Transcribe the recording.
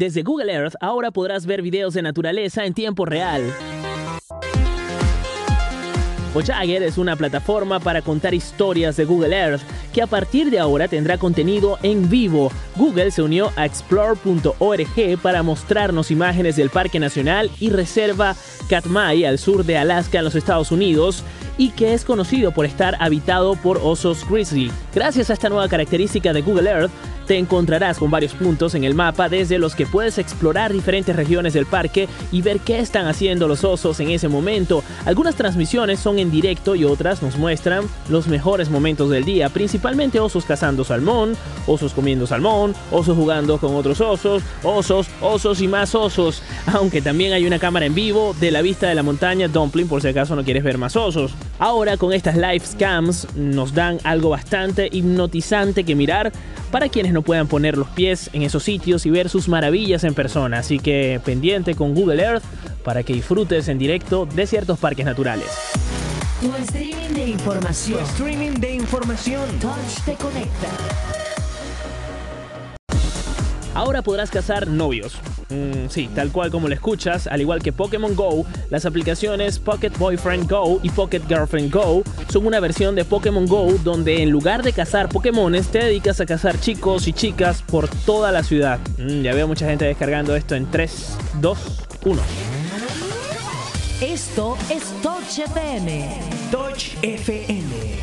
Desde Google Earth ahora podrás ver videos de naturaleza en tiempo real. Voyager es una plataforma para contar historias de Google Earth que a partir de ahora tendrá contenido en vivo. Google se unió a explore.org para mostrarnos imágenes del Parque Nacional y Reserva Katmai al sur de Alaska en los Estados Unidos y que es conocido por estar habitado por osos grizzly. Gracias a esta nueva característica de Google Earth, te encontrarás con varios puntos en el mapa desde los que puedes explorar diferentes regiones del parque y ver qué están haciendo los osos en ese momento. Algunas transmisiones son en directo y otras nos muestran los mejores momentos del día, principalmente osos cazando salmón, osos comiendo salmón, osos jugando con otros osos, osos, osos y más osos. Aunque también hay una cámara en vivo de la vista de la montaña Dumpling por si acaso no quieres ver más osos. Ahora con estas live scams nos dan algo bastante hipnotizante que mirar para quienes no puedan poner los pies en esos sitios y ver sus maravillas en persona. Así que pendiente con Google Earth para que disfrutes en directo de ciertos parques naturales. Tu streaming de información. streaming de información. Touch te conecta. Ahora podrás cazar novios. Mm, sí, tal cual como lo escuchas, al igual que Pokémon Go, las aplicaciones Pocket Boyfriend Go y Pocket Girlfriend Go son una versión de Pokémon Go donde en lugar de cazar Pokémones te dedicas a cazar chicos y chicas por toda la ciudad. Mm, ya veo mucha gente descargando esto en 3, 2, 1. Esto es Touch FM. Touch FM.